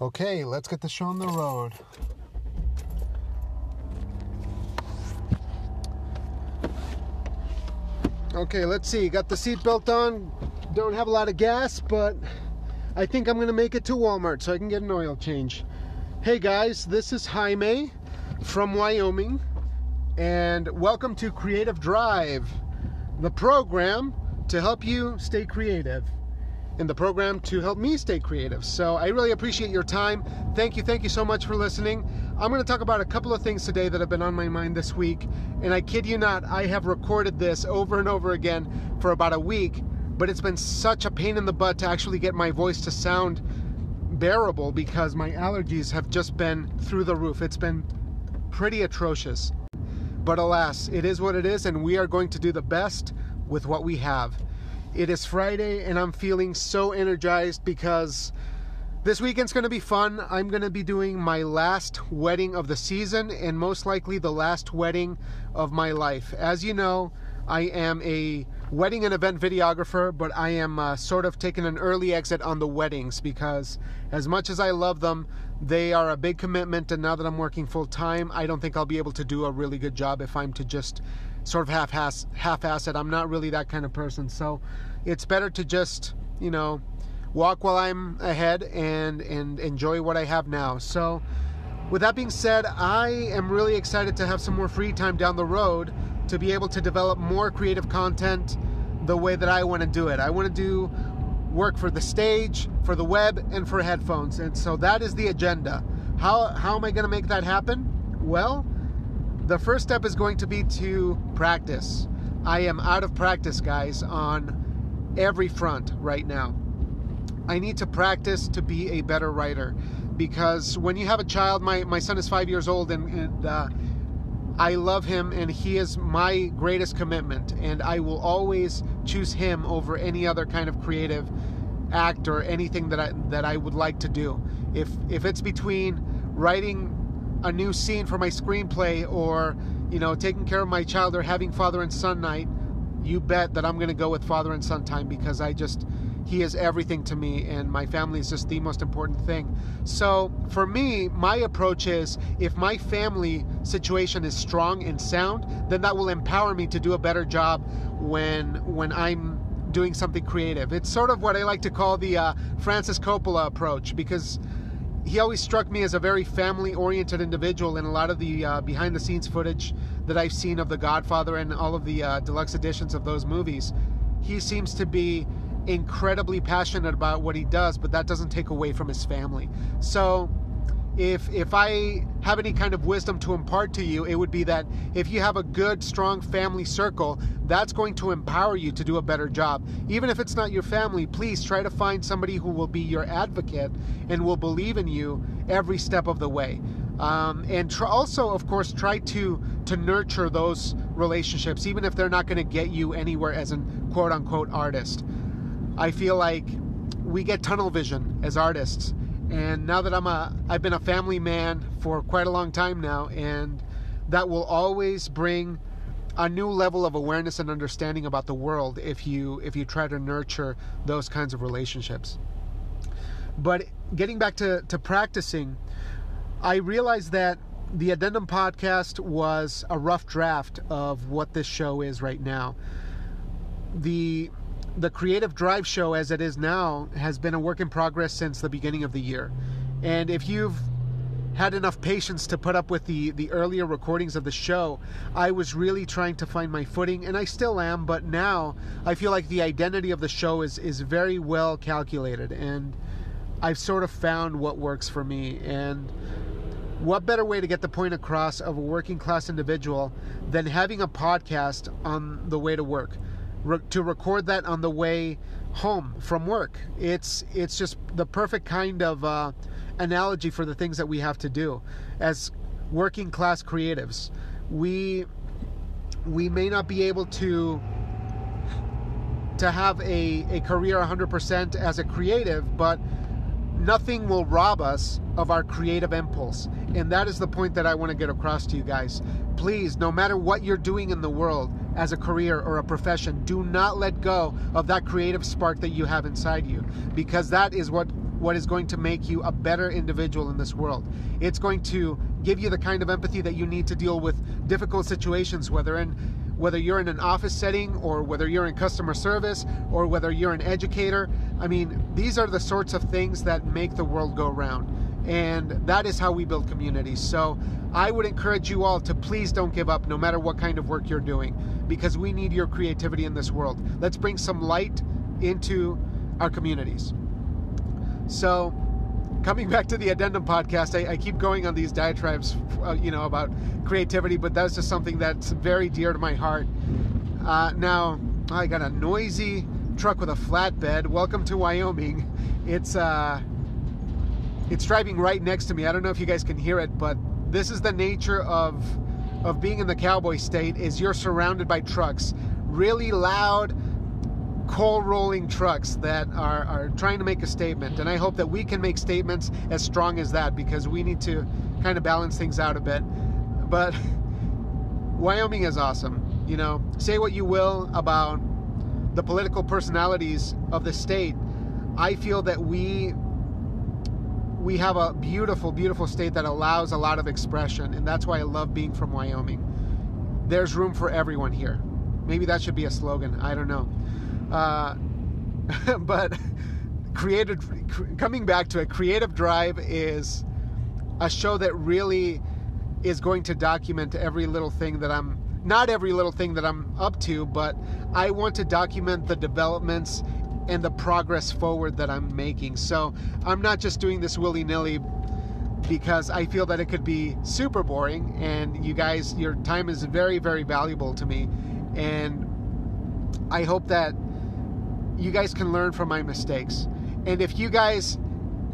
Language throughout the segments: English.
Okay, let's get the show on the road. Okay, let's see. Got the seatbelt on. Don't have a lot of gas, but I think I'm going to make it to Walmart so I can get an oil change. Hey guys, this is Jaime from Wyoming, and welcome to Creative Drive, the program to help you stay creative in the program to help me stay creative. So I really appreciate your time. Thank you, thank you so much for listening. I'm going to talk about a couple of things today that have been on my mind this week. And I kid you not, I have recorded this over and over again for about a week, but it's been such a pain in the butt to actually get my voice to sound bearable because my allergies have just been through the roof. It's been pretty atrocious. But alas, it is what it is, and we are going to do the best with what we have. It is Friday, and I'm feeling so energized because this weekend's to be fun. I'm to be doing my last wedding of the season and most likely the last wedding of my life. As you know, I am a wedding and event videographer, but I am uh, sort of taking an early exit on the weddings because, as much as I love them, they are a big commitment. And now that I'm working full time, I don't think I'll be able to do a really good job if I'm to just sort of half-ass, half-ass it. I'm not really that kind of person, so it's better to just you know walk while I'm ahead and and enjoy what I have now. So, with that being said, I am really excited to have some more free time down the road to be able to develop more creative content the way that I want to do it. I want to do work for the stage, for the web, and for headphones. And so that is the agenda. How how am I going to make that happen? Well, the first step is going to be to practice. I am out of practice, guys, on every front right now. I need to practice to be a better writer because when you have a child, my, my son is five years old and, and uh, I love him and he is my greatest commitment, and I will always choose him over any other kind of creative act or anything that I that I would like to do. If if it's between writing a new scene for my screenplay or you know taking care of my child or having father and son night you bet that i'm going to go with father and son time because i just he is everything to me and my family is just the most important thing. So for me my approach is if my family situation is strong and sound then that will empower me to do a better job when when i'm doing something creative. It's sort of what i like to call the uh, francis coppola approach because he always struck me as a very family oriented individual in a lot of the uh, behind the scenes footage that I've seen of The Godfather and all of the uh, deluxe editions of those movies. He seems to be incredibly passionate about what he does, but that doesn't take away from his family. So if if I have any kind of wisdom to impart to you, it would be that if you have a good, strong family circle, that's going to empower you to do a better job. Even if it's not your family, please try to find somebody who will be your advocate and will believe in you every step of the way. Um, and tr- also, of course, try to to nurture those relationships, even if they're not going to get you anywhere as an quote unquote artist. I feel like we get tunnel vision as artists and now that I'm a I've been a family man for quite a long time now and that will always bring a new level of awareness and understanding about the world if you if you try to nurture those kinds of relationships. But getting back to, to practicing, I realized that the Addendum podcast was a rough draft of what this show is right now. The the Creative Drive show, as it is now, has been a work in progress since the beginning of the year. And if you've had enough patience to put up with the, the earlier recordings of the show, I was really trying to find my footing, and I still am, but now I feel like the identity of the show is, is very well calculated, and I've sort of found what works for me. And what better way to get the point across of a working class individual than having a podcast on the way to work? Re- to record that on the way home from work. It's it's just the perfect kind of uh, analogy for the things that we have to do as working class creatives. We we may not be able to to have a, a career 100% as a creative, but nothing will rob us of our creative impulse. And that is the point that I want to get across to you guys. Please, no matter what you're doing in the world as a career or a profession, do not let go of that creative spark that you have inside you because that is what what is going to make you a better individual in this world. It's going to give you the kind of empathy that you need to deal with difficult situations, whether in whether you're in an office setting or whether you're in customer service or whether you're an educator. I mean, these are the sorts of things that make the world go round. And that is how we build communities. So I would encourage you all to please don't give up no matter what kind of work you're doing because we need your creativity in this world. Let's bring some light into our communities. So, coming back to the addendum podcast, I, I keep going on these diatribes, uh, you know, about creativity, but that's just something that's very dear to my heart. Uh, now, I got a noisy truck with a flatbed. Welcome to Wyoming. It's uh, it's driving right next to me. I don't know if you guys can hear it, but this is the nature of of being in the cowboy state. Is you're surrounded by trucks, really loud coal rolling trucks that are, are trying to make a statement. And I hope that we can make statements as strong as that because we need to kind of balance things out a bit. But Wyoming is awesome. You know, say what you will about the political personalities of the state. I feel that we we have a beautiful, beautiful state that allows a lot of expression, and that's why I love being from Wyoming. There's room for everyone here. Maybe that should be a slogan. I don't know. Uh, but creative, coming back to it, Creative Drive is a show that really is going to document every little thing that I'm not every little thing that I'm up to, but I want to document the developments and the progress forward that I'm making. So I'm not just doing this willy nilly because I feel that it could be super boring, and you guys, your time is very, very valuable to me. And I hope that you guys can learn from my mistakes. And if you guys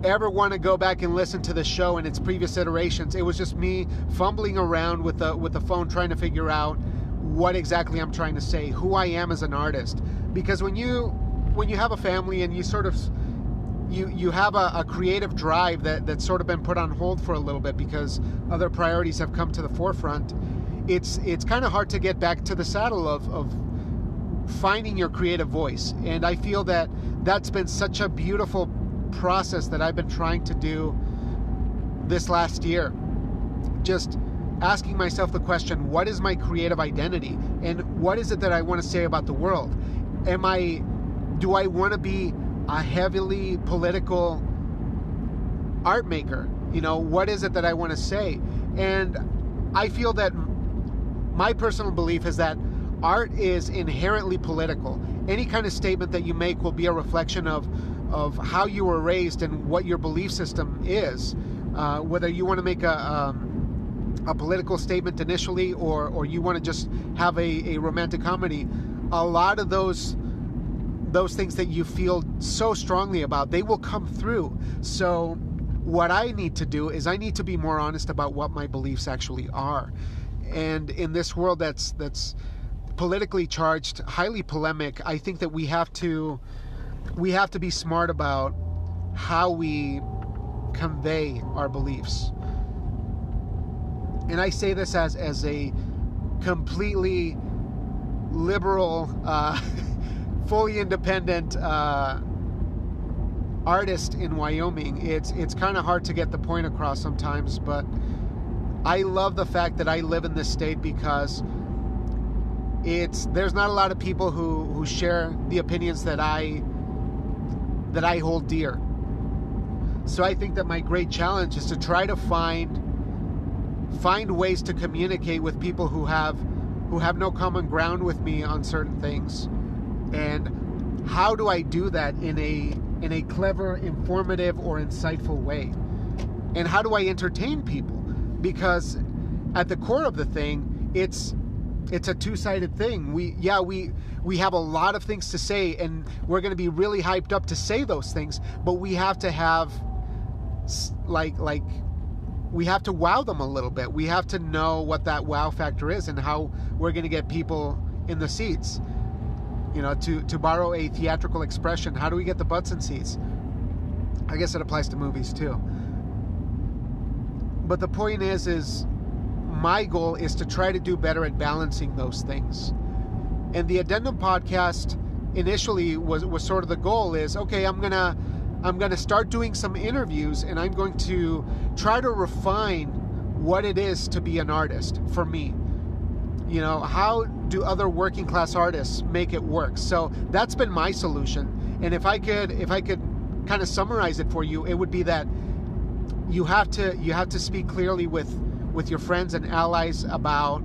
ever want to go back and listen to the show and its previous iterations, it was just me fumbling around with the with the phone trying to figure out what exactly I'm trying to say, who I am as an artist. Because when you when you have a family and you sort of you you have a, a creative drive that that's sort of been put on hold for a little bit because other priorities have come to the forefront. It's it's kind of hard to get back to the saddle of, of finding your creative voice. And I feel that that's been such a beautiful process that I've been trying to do this last year. Just asking myself the question what is my creative identity? And what is it that I want to say about the world? Am I, do I want to be a heavily political art maker? You know, what is it that I want to say? And I feel that my personal belief is that art is inherently political. Any kind of statement that you make will be a reflection of of how you were raised and what your belief system is. Uh, whether you want to make a um, a political statement initially, or or you want to just have a, a romantic comedy, a lot of those those things that you feel so strongly about, they will come through. So what I need to do is I need to be more honest about what my beliefs actually are. And in this world that's that's politically charged, highly polemic. I think that we have to we have to be smart about how we convey our beliefs. And I say this as as a completely liberal, uh, fully independent uh, artist in Wyoming. It's it's kind of hard to get the point across sometimes, but I love the fact that I live in this state because it's there's not a lot of people who who share the opinions that I that I hold dear. So I think that my great challenge is to try to find find ways to communicate with people who have who have no common ground with me on certain things. And how do I do that in a in a clever, informative or insightful way? And how do I entertain people? Because at the core of the thing, it's it's a two-sided thing. We yeah, we we have a lot of things to say and we're going to be really hyped up to say those things, but we have to have like like we have to wow them a little bit. We have to know what that wow factor is and how we're going to get people in the seats. You know, to to borrow a theatrical expression, how do we get the butts in seats? I guess it applies to movies too. But the point is is my goal is to try to do better at balancing those things. And the addendum podcast initially was was sort of the goal is okay, I'm gonna I'm going to start doing some interviews and I'm going to try to refine what it is to be an artist for me. You know, how do other working class artists make it work? So that's been my solution. And if I could if I could kind of summarize it for you, it would be that you have to you have to speak clearly with with your friends and allies about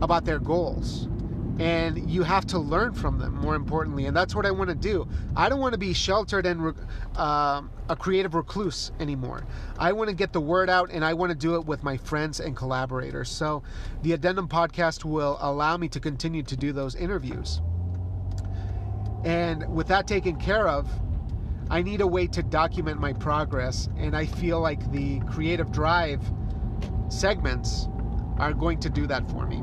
about their goals and you have to learn from them more importantly and that's what i want to do. I don't want to be sheltered and uh, a creative recluse anymore. I want to get the word out and i want to do it with my friends and collaborators. So the addendum podcast will allow me to continue to do those interviews. And with that taken care of i need a way to document my progress and i feel like the creative drive segments are going to do that for me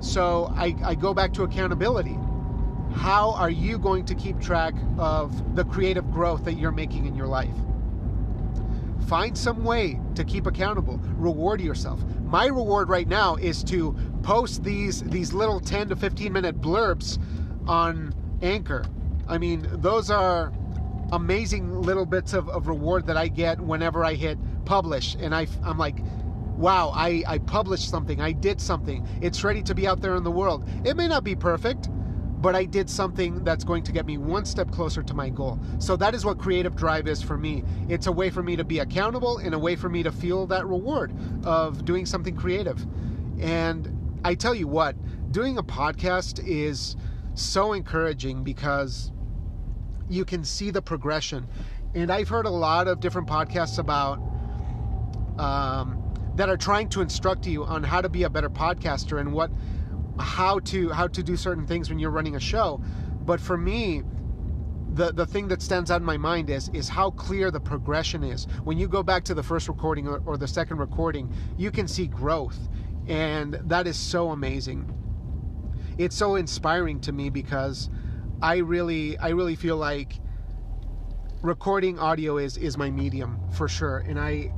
so I, I go back to accountability. How are you going to keep track of the creative growth that you're making in your life? Find some way to keep accountable. Reward yourself. My reward right now is to post these these little 10 to 15 minute blurbs on Anchor. I mean, those are amazing little bits of, of reward that I get whenever I hit publish. And I, I'm like, wow, I, I published something, I did something, it's ready to be out there in the world. It may not be perfect, but I did something that's going to get me one step closer to my goal. So that is what creative drive is for me. It's a way for me to be accountable and a way for me to feel that reward of doing something creative. And I tell you what, doing a podcast is so encouraging because you can see the progression. And I've heard a lot of different podcasts about um, that are trying to instruct you on how to be a better podcaster and what how to how to do certain things when you're running a show. But for me, the the thing that stands out in my mind is is how clear the progression is. When you go back to the first recording or, or the second recording, you can see growth, and that is so amazing. It's so inspiring to me because I really I really feel like recording audio is is my medium for sure, and I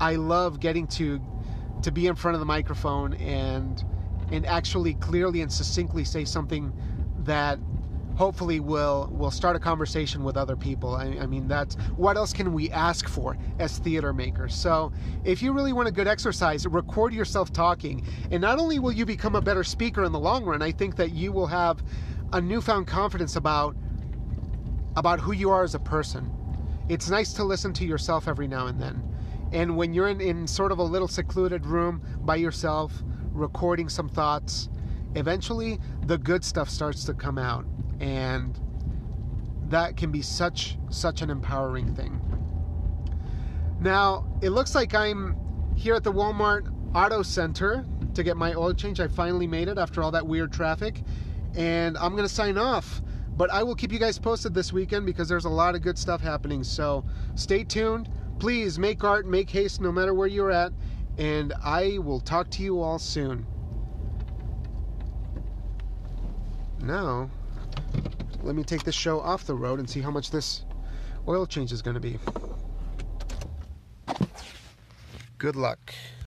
I love getting to to be in front of the microphone and and actually clearly and succinctly say something that hopefully will will start a conversation with other people. I, I, mean, that's what else can we ask for as theater makers? So, if you really want a good exercise, record yourself talking, and not only will you become a better speaker in the long run, I think that you will have a newfound confidence about about who you are as a person. It's nice to listen to yourself every now and then. And when you're in, in sort of a little secluded room by yourself, recording some thoughts, eventually the good stuff starts to come out. And that can be such such an empowering thing. Now, it looks like I'm here at the Walmart Auto Center to get my oil change. I finally made it after all that weird traffic. And I'm going to sign off. But I will keep you guys posted this weekend because there's a lot of good stuff happening. So stay tuned please make art, make haste no matter where you're at, and I will talk to you all soon. Now, let me take this show off the road and see how much this oil change is going to be. Good luck.